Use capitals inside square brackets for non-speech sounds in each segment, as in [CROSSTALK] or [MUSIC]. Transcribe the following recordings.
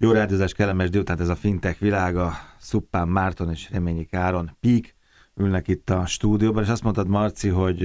Jó rádiózás, kellemes délután ez a fintech világa. Szuppán Márton és Reményi Káron. Pík ülnek itt a stúdióban, és azt mondtad, Marci, hogy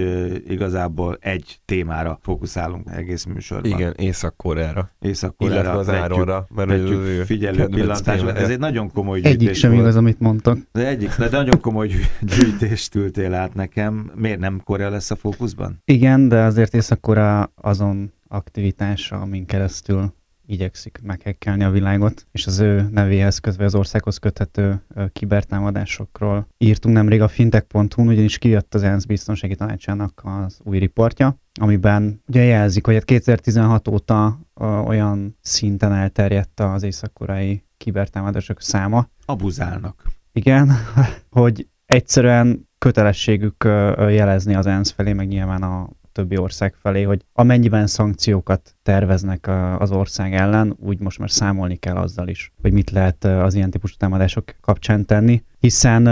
igazából egy témára fókuszálunk egész műsorban. Igen, Észak-Koreára. Észak-Koreára. Illetve az Áronra. Mert vetjük figyelő pillantás. Ez egy nagyon komoly gyűjtés Egyik sem igaz, amit mondtak. De egyik, de nagyon komoly [LAUGHS] gyűjtést ültél át nekem. Miért nem Korea lesz a fókuszban? Igen, de azért Észak-Korea azon aktivitása, amin keresztül igyekszik meghekkelni a világot, és az ő nevéhez kötve az országhoz köthető kibertámadásokról írtunk nemrég a fintech.hu-n, ugyanis kijött az ENSZ biztonsági tanácsának az új riportja, amiben ugye jelzik, hogy 2016 hát óta olyan szinten elterjedt az észak-koreai kibertámadások száma. Abuzálnak. Igen, [LAUGHS] hogy egyszerűen kötelességük jelezni az ENSZ felé, meg nyilván a többi ország felé, hogy amennyiben szankciókat terveznek az ország ellen, úgy most már számolni kell azzal is, hogy mit lehet az ilyen típusú támadások kapcsán tenni, hiszen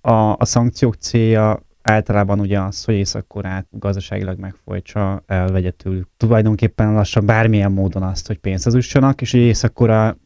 a, a szankciók célja általában ugye az, hogy Észak-Koreát gazdaságilag megfolytsa, elvegye tőlük tulajdonképpen lassan bármilyen módon azt, hogy pénzhez üssanak, és észak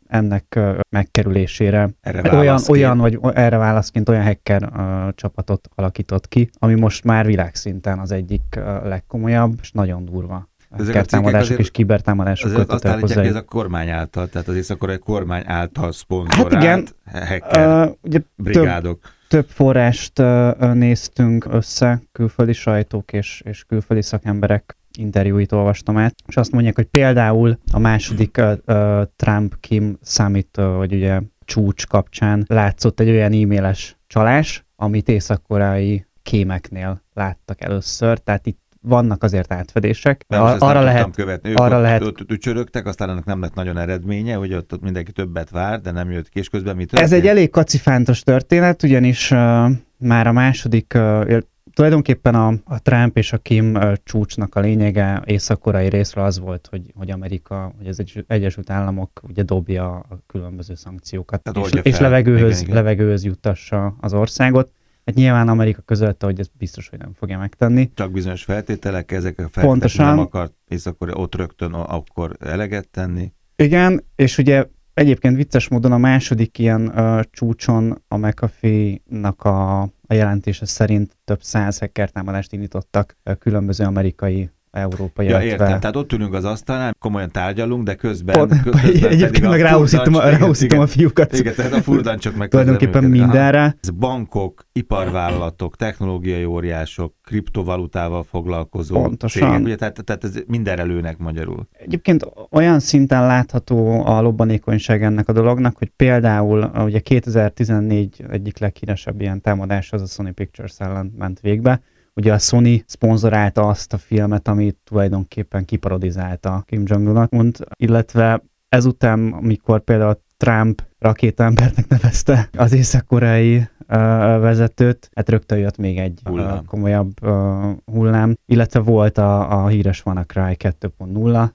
ennek megkerülésére erre olyan, olyan, vagy erre válaszként olyan hacker uh, csapatot alakított ki, ami most már világszinten az egyik uh, legkomolyabb, és nagyon durva ezek támadások és kibertámadások azért azt állítják, hogy ez a kormány által, tehát az észak kormány által szponzorált hát igen, hacker uh, ugye brigádok. Több, több forrást néztünk össze, külföldi sajtók és, és külföldi szakemberek interjúit olvastam át, és azt mondják, hogy például a második Trump-Kim summit, uh, vagy ugye csúcs kapcsán látszott egy olyan e-mailes csalás, amit észak-koreai kémeknél láttak először, tehát itt vannak azért átfedések. De ar- arra lehet, követni. Ők arra ott, lehet... Ott, ott csörögtek, aztán ennek nem lett nagyon eredménye, hogy ott, ott mindenki többet vár, de nem jött ki, és közben mi történt? Ez egy elég kacifántos történet, ugyanis uh, már a második, uh, tulajdonképpen a, a Trump és a Kim uh, csúcsnak a lényege észak-korai részre az volt, hogy, hogy Amerika, hogy az Egyesült Államok ugye dobja a különböző szankciókat, Tehát és, és levegőhöz, igen, igen. levegőhöz juttassa az országot. Hát nyilván Amerika közölte, hogy ez biztos, hogy nem fogja megtenni. Csak bizonyos feltételek, ezek a feltételek Pontosan. nem akart, és akkor ott rögtön akkor eleget tenni. Igen, és ugye egyébként vicces módon a második ilyen uh, csúcson a McAfee-nak a, a jelentése szerint több száz hacker támadást indítottak uh, különböző amerikai európai ja, értem, tehát ott ülünk az asztalnál, komolyan tárgyalunk, de közben, Pont, közben [LAUGHS] egyébként meg ráhúzítom, a, ráhúzítom a fiúkat. Igen, tehát a furdan csak meg Tulajdonképpen mindenre. Ez bankok, iparvállalatok, technológiai óriások, kriptovalutával foglalkozó Pontosan. cégek, ugye, tehát, tehát ez mindenre lőnek magyarul. Egyébként olyan szinten látható a lobbanékonyság ennek a dolognak, hogy például ugye 2014 egyik leghíresebb ilyen támadás az a Sony Pictures ellen ment végbe, Ugye a Sony szponzorálta azt a filmet, amit tulajdonképpen kiparodizálta Kim Jong-unot, illetve ezután, amikor például Trump rakétaembernek nevezte az észak-koreai vezetőt, hát rögtön jött még egy hullám. Komolyabb uh, hullám, illetve volt a, a híres WannaCry 2.0,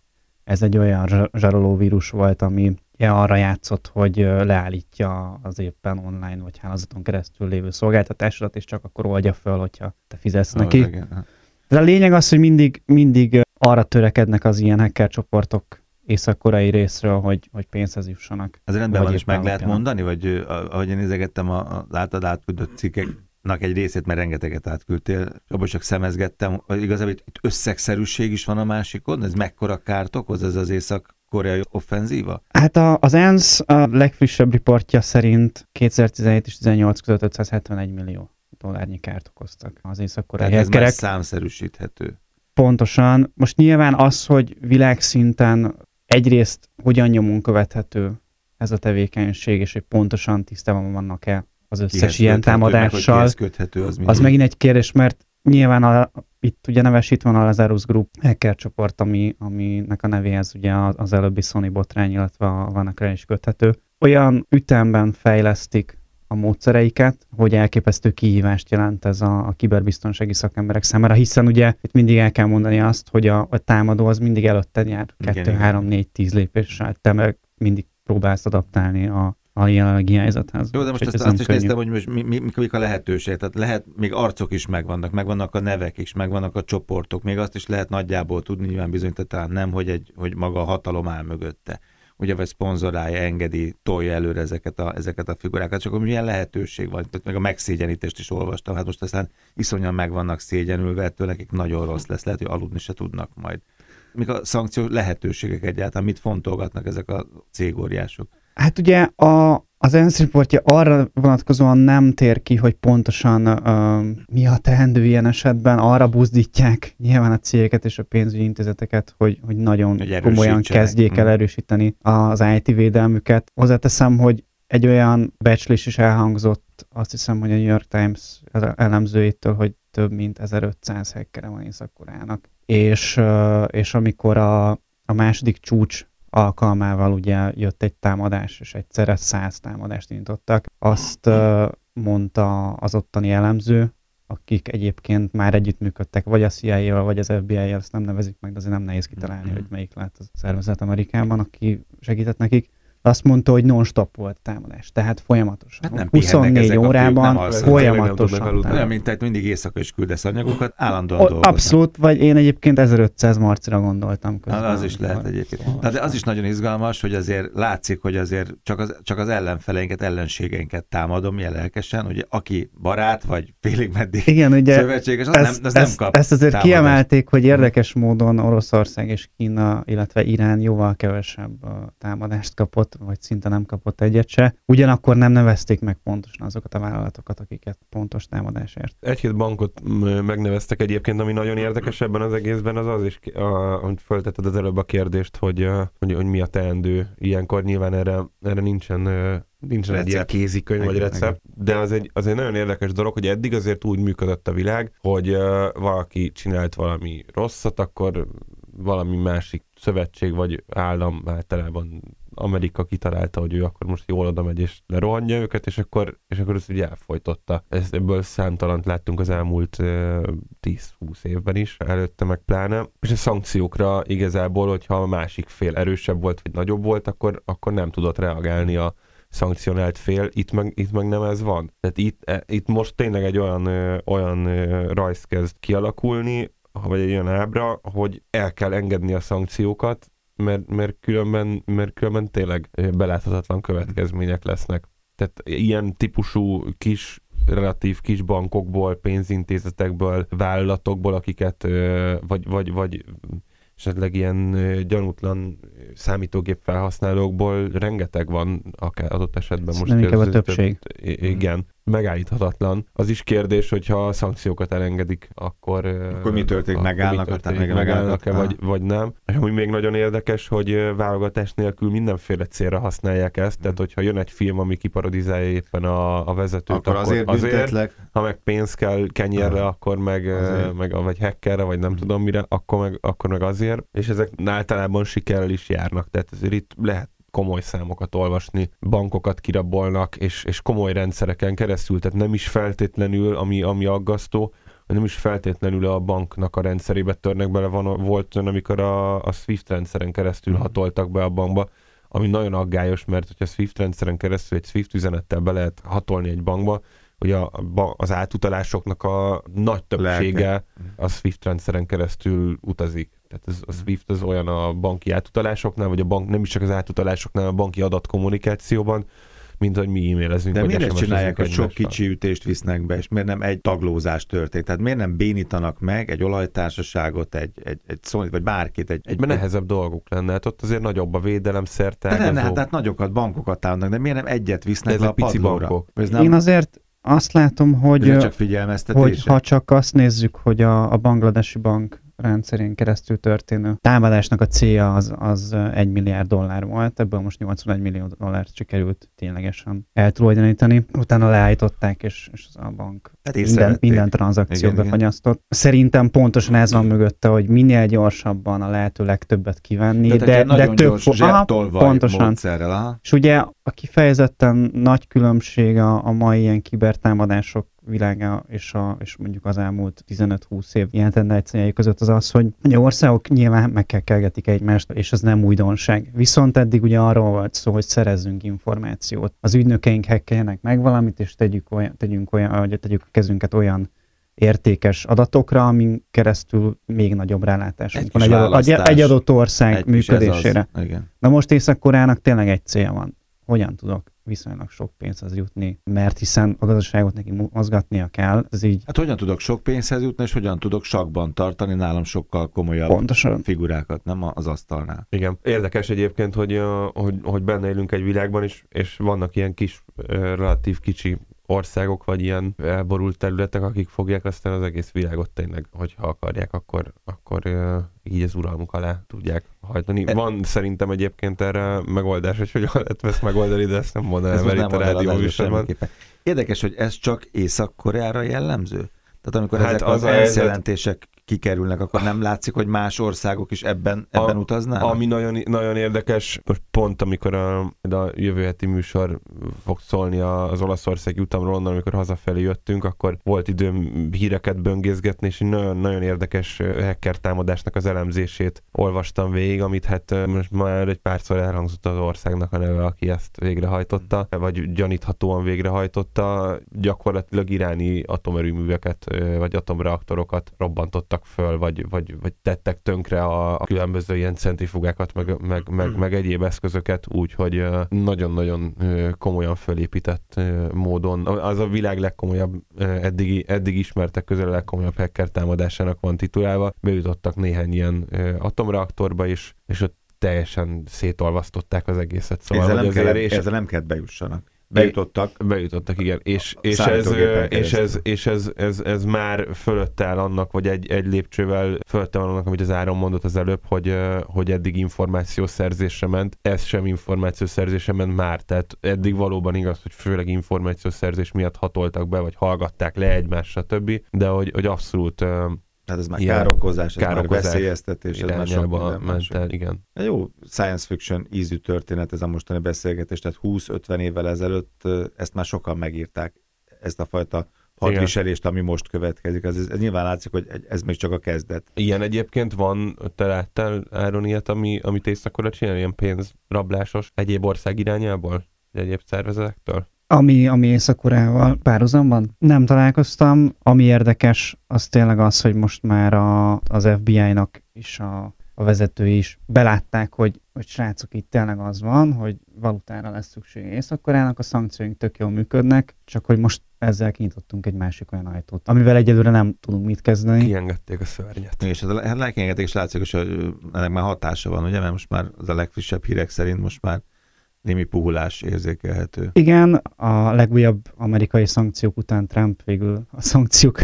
ez egy olyan zsarolóvírus volt, ami ja, arra játszott, hogy leállítja az éppen online vagy hálózaton keresztül lévő szolgáltatásodat, és csak akkor oldja föl, hogyha te fizetsz oh, neki. Igen. De a lényeg az, hogy mindig, mindig arra törekednek az ilyen hacker csoportok észak-koreai részről, hogy, hogy pénzhez jussanak. Ez rendben van, és meg lehet mondani, vagy ahogy én nézegettem az általad átküldött cikkeknek egy részét, mert rengeteget átküldtél, abban csak szemezgettem, igazából itt összegszerűség is van a másikon, ez mekkora kárt okoz ez az észak koreai offenzíva? Hát a, az ENSZ a legfrissebb riportja szerint 2017 és 2018 között 571 millió dollárnyi kárt okoztak az észak-koreai ez már számszerűsíthető. Pontosan. Most nyilván az, hogy világszinten egyrészt hogyan nyomunk követhető ez a tevékenység, és hogy pontosan tisztában vannak-e az összes kihez ilyen támadással, meg, köthető, az, az megint egy kérdés, mert nyilván a, itt ugye neves itt van a Lazarus Group hacker csoport, ami, aminek a nevéhez ugye az előbbi Sony botrány, illetve a vannak is köthető. Olyan ütemben fejlesztik a módszereiket, hogy elképesztő kihívást jelent ez a, a kiberbiztonsági szakemberek számára, hiszen ugye itt mindig el kell mondani azt, hogy a, a támadó az mindig előtte jár, 2, 3, 4, 10 lépéssel, te meg mindig próbálsz adaptálni a, a jelenlegi helyzethez. Jó, de most azt, azt is néztem, hogy most mi, mi, mik a lehetőség. Tehát lehet, még arcok is megvannak, megvannak a nevek is, megvannak a csoportok, még azt is lehet nagyjából tudni, nyilván bizonyítatán nem, hogy, egy, hogy maga a hatalom áll mögötte. ugye vagy szponzorálja, engedi, tolja előre ezeket a, ezeket a figurákat, csak milyen lehetőség van, tehát meg a megszégyenítést is olvastam, hát most aztán iszonyan meg vannak szégyenülve, ettől nekik nagyon rossz lesz, lehet, hogy aludni se tudnak majd. Mik a szankció lehetőségek egyáltalán, mit fontolgatnak ezek a cégóriások? Hát ugye a, az ENSZ riportja arra vonatkozóan nem tér ki, hogy pontosan uh, mi a teendő ilyen esetben, arra buzdítják nyilván a cégeket és a pénzügyi intézeteket, hogy, hogy nagyon hogy komolyan kezdjék el mm. erősíteni az IT védelmüket. Hozzáteszem, hogy egy olyan becslés is elhangzott, azt hiszem, hogy a New York Times elemzőitől, hogy több mint 1500 hackere van Észak-Koreának. És, és amikor a, a második csúcs alkalmával ugye jött egy támadás, és egyszerre száz támadást indítottak. Azt mondta az ottani elemző, akik egyébként már együttműködtek, vagy a CIA-val, vagy az FBI-jal, ezt nem nevezik meg, de azért nem nehéz kitalálni, mm-hmm. hogy melyik lett a szervezet Amerikában, aki segített nekik azt mondta, hogy non-stop volt támadás, tehát folyamatosan. Hát nem 24 órában nem folyamatosan. Olyan, mint tehát mindig éjszaka is küldesz anyagokat, állandóan o. Abszolút, vagy én egyébként 1500 marcra gondoltam. Közben, az is lehet egyébként. Na, de az is nagyon izgalmas, hogy azért látszik, hogy azért csak az, csak az ellenfeleinket, ellenségeinket támadom milyen lelkesen, hogy aki barát, vagy félig meddig Igen, ugye szövetséges, az ezt, nem, az ezt, nem kap Ezt azért támadást. kiemelték, hogy érdekes módon Oroszország és Kína, illetve Irán jóval kevesebb támadást kapott vagy szinte nem kapott egyet se. Ugyanakkor nem nevezték meg pontosan azokat a vállalatokat, akiket pontos támadásért. Egy-két bankot megneveztek egyébként, ami nagyon érdekes ebben az egészben, az az is, hogy föltetted az előbb a kérdést, hogy, hogy, hogy mi a teendő. Ilyenkor nyilván erre, erre nincsen nincsen recept. egy ilyen kézikönyv vagy recept, de az egy, az egy nagyon érdekes dolog, hogy eddig azért úgy működött a világ, hogy uh, valaki csinált valami rosszat, akkor valami másik szövetség vagy állam általában Amerika kitalálta, hogy ő akkor most jól oda megy és lerohanja őket, és akkor, és akkor ezt ugye elfolytotta. Ezt, ebből számtalant láttunk az elmúlt uh, 10-20 évben is, előtte meg pláne. És a szankciókra igazából, hogyha a másik fél erősebb volt, vagy nagyobb volt, akkor, akkor nem tudott reagálni a szankcionált fél, itt meg, itt meg nem ez van. Tehát itt, e, itt most tényleg egy olyan, olyan rajz kezd kialakulni, vagy egy olyan ábra, hogy el kell engedni a szankciókat, mert, mert, különben, mert különben tényleg beláthatatlan következmények lesznek. Tehát ilyen típusú kis relatív kis bankokból, pénzintézetekből, vállalatokból, akiket vagy, vagy, vagy esetleg ilyen gyanútlan számítógép felhasználókból rengeteg van, akár adott esetben most. Inkább a többség. Igen megállíthatatlan. Az is kérdés, hogyha a szankciókat elengedik, akkor... Akkor mi történik? Megállnak, mi történik, megállnak-e, vagy, vagy nem. És ami még nagyon érdekes, hogy válogatás nélkül mindenféle célra használják ezt, tehát hogyha jön egy film, ami kiparodizálja éppen a, a vezetőt, akkor, akkor azért, azért ha meg pénz kell kenyerre, Aha. akkor meg, meg vagy hackerre, vagy nem tudom mire, akkor meg, akkor meg azért. És ezek általában sikerrel is járnak, tehát ezért itt lehet komoly számokat olvasni, bankokat kirabolnak, és, és komoly rendszereken keresztül, tehát nem is feltétlenül, ami, ami aggasztó, nem is feltétlenül a banknak a rendszerébe törnek bele. Van, volt olyan, amikor a, a SWIFT rendszeren keresztül mm. hatoltak be a bankba, ami nagyon aggályos, mert hogyha SWIFT rendszeren keresztül egy SWIFT üzenettel be lehet hatolni egy bankba, hogy a, az átutalásoknak a nagy többsége Lelke. a SWIFT rendszeren keresztül utazik. Tehát ez, a SWIFT az olyan a banki átutalásoknál, vagy a bank nem is csak az átutalásoknál, a banki adatkommunikációban, mint hogy mi e-mailezünk. De miért csinálják, hogy sok kicsi ütést visznek be, és miért nem egy taglózás történt? Tehát miért nem bénítanak meg egy olajtársaságot, egy, egy, egy Sony, vagy bárkit? Egy, egy, Mert nehezebb dolguk lenne, hát ott azért nagyobb a védelem szerte. De nem, hát, tehát nagyokat, bankokat támadnak, de miért nem egyet visznek de le a pici bankok? Nem... Én azért azt látom, hogy, csak hogy ha csak azt nézzük, hogy a, a bangladesi bank rendszerén keresztül történő támadásnak a célja az, az 1 milliárd dollár volt, ebből most 81 millió dollárt sikerült ténylegesen eltulajdonítani. Utána leállították, és, és a bank minden, minden tranzakciót befagyasztott. Szerintem pontosan ez van mögötte, hogy minél gyorsabban a lehető legtöbbet kivenni, de, de, de több aha, pontosan. Aha. És ugye a kifejezetten nagy különbség a, a mai ilyen kibertámadások világa és, a, és mondjuk az elmúlt 15-20 év ilyen tendenciái között az az, hogy a országok nyilván meg kell kelgetik egymást, és az nem újdonság. Viszont eddig ugye arról volt szó, hogy szerezzünk információt. Az ügynökeink hekkeljenek meg valamit, és tegyük olyan, tegyünk olyan, vagy tegyük kezünket olyan értékes adatokra, amin keresztül még nagyobb rálátásunk Egy van egy, választás. egy adott ország Egy működésére. az. Igen. Na most Észak-Koreának tényleg egy cél van. Hogyan tudok viszonylag sok pénzhez jutni, mert hiszen a gazdaságot neki mo- mozgatnia kell, ez így Hát hogyan tudok sok pénzhez jutni, és hogyan tudok sakban tartani nálam sokkal komolyabb pontosan. figurákat, nem az asztalnál. Igen. Érdekes egyébként, hogy, hogy, hogy benne élünk egy világban is, és vannak ilyen kis, relatív kicsi országok, vagy ilyen elborult területek, akik fogják aztán az egész világot tényleg, hogyha akarják, akkor, akkor így az uralmuk alá tudják hajtani. E- Van szerintem egyébként erre megoldás, hogy hogyan lehet ezt megoldani, de ezt nem mondanám el itt a rádió műsorban. Érdekes, hogy ez csak Észak-Koreára jellemző? Tehát amikor Hát ezek az az ENSZ jelentések kikerülnek, akkor nem látszik, hogy más országok is ebben, ebben A- utaznának? Ami nagyon, nagyon érdekes, most pont amikor a, a jövő heti műsor fog szólni az olaszországi utamról, onnan, amikor hazafelé jöttünk, akkor volt időm híreket böngészgetni, és egy nagyon, nagyon érdekes hacker támadásnak az elemzését olvastam végig, amit hát most már egy párszor elhangzott az országnak a neve, aki ezt végrehajtotta, vagy gyaníthatóan végrehajtotta. Gyakorlatilag iráni atomerőműveket, vagy atomreaktorokat robbantottak föl, vagy, vagy, vagy tettek tönkre a, a különböző ilyen centrifugákat, meg, meg, meg, meg egyéb eszközöket, úgy, hogy ö, nagyon-nagyon komolyan fölépített módon, az a világ legkomolyabb, ö, eddigi, eddig ismertek közül a legkomolyabb hacker támadásának van titulálva, bejutottak néhány ilyen atomreaktorba is, és ott teljesen szétolvasztották az egészet. Szóval, ezzel, nem kell, ezzel nem kellett bejussanak. Bejutottak. Bejutottak, igen. És, és, ez, és, ez, és ez, ez, ez, már fölött áll annak, vagy egy, egy lépcsővel fölötte van annak, amit az Áron mondott az előbb, hogy, hogy eddig információszerzésre ment. Ez sem információszerzésre ment már. Tehát eddig valóban igaz, hogy főleg információszerzés miatt hatoltak be, vagy hallgatták le egymást, stb. De hogy, hogy abszolút Tehát ez már Ilyen károkozás, ez már károkozás veszélyeztetés, ez már sok minden ment más. el, igen. Egy Jó science fiction ízű történet ez a mostani beszélgetés, tehát 20-50 évvel ezelőtt ezt már sokan megírták, ezt a fajta hadviselést, ami most következik. Ez, ez, ez nyilván látszik, hogy ez még csak a kezdet. Ilyen egyébként van, te láttál Áron ilyet, ami, amit északora csinál, ilyen pénzrablásos egyéb ország irányából? Egyéb szervezetektől? Ami, ami Észak-Koreával párhuzamban nem találkoztam. Ami érdekes, az tényleg az, hogy most már a, az FBI-nak is a, a vezetői is belátták, hogy, hogy srácok, itt tényleg az van, hogy valutára lesz szükség Észak-Koreának, a szankcióink tök jól működnek, csak hogy most ezzel kinyitottunk egy másik olyan ajtót, amivel egyelőre nem tudunk mit kezdeni. Kiengedték a szörnyet. És ez a hát lelkiengetés is látszik, hogy ennek már hatása van, ugye, mert most már az a legfrissebb hírek szerint most már némi puhulás érzékelhető. Igen, a legújabb amerikai szankciók után Trump végül a szankciók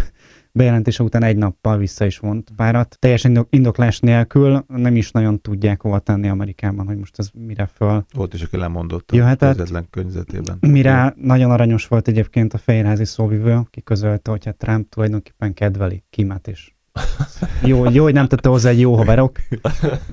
bejelentése után egy nappal vissza is vont párat. Teljesen indok- indoklás nélkül nem is nagyon tudják hova tenni Amerikában, hogy most ez mire föl. Volt is, aki lemondott a Jöhetett. közvetlen környezetében. Mire nagyon aranyos volt egyébként a fehérházi szóvivő, aki közölte, hogy hát Trump tulajdonképpen kedveli Kimet is. [LAUGHS] Jó, jó, hogy nem tette hozzá egy jó haverok,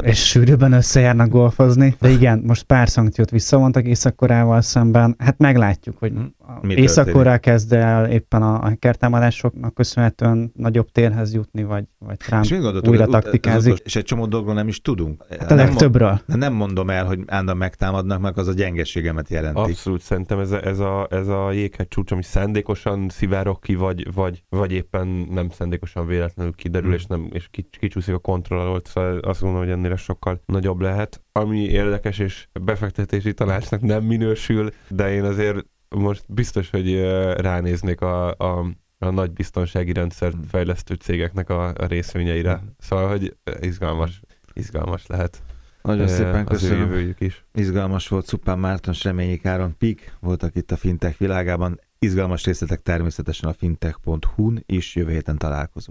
és sűrűbben összejárnak golfozni. De igen, most pár szankciót visszavontak Észak-Koreával szemben. Hát meglátjuk, hogy Mi Észak-Korea kezd el éppen a a kertámadásoknak köszönhetően nagyobb térhez jutni, vagy, vagy Trump És mit gondoltok, újra taktikázik. utolsó- És egy csomó dologról nem is tudunk. Hát a nem, legtöbbről. de nem mondom el, hogy állandóan megtámadnak, meg az a gyengeségemet jelenti. Abszolút, szerintem ez a, ez a, ez a jéghegy csúcs, ami szándékosan szivárok ki, vagy, vagy, vagy éppen nem szándékosan véletlenül kiderül, Hmm. és, nem, és kics- kicsúszik a kontroll alól, szóval azt gondolom, hogy ennél sokkal nagyobb lehet. Ami érdekes, és befektetési tanácsnak nem minősül, de én azért most biztos, hogy ránéznék a, a a nagy biztonsági rendszer Hmm. fejlesztő cégeknek a, a részvényeire. Hmm. Szóval, hogy izgalmas, izgalmas lehet Nagyon szépen köszönöm. jövőjük is. Izgalmas volt Szupán Márton, Reményi Káron Pik voltak itt a fintech világában. Izgalmas részletek természetesen a fintech.hu-n, és jövő héten találkozunk.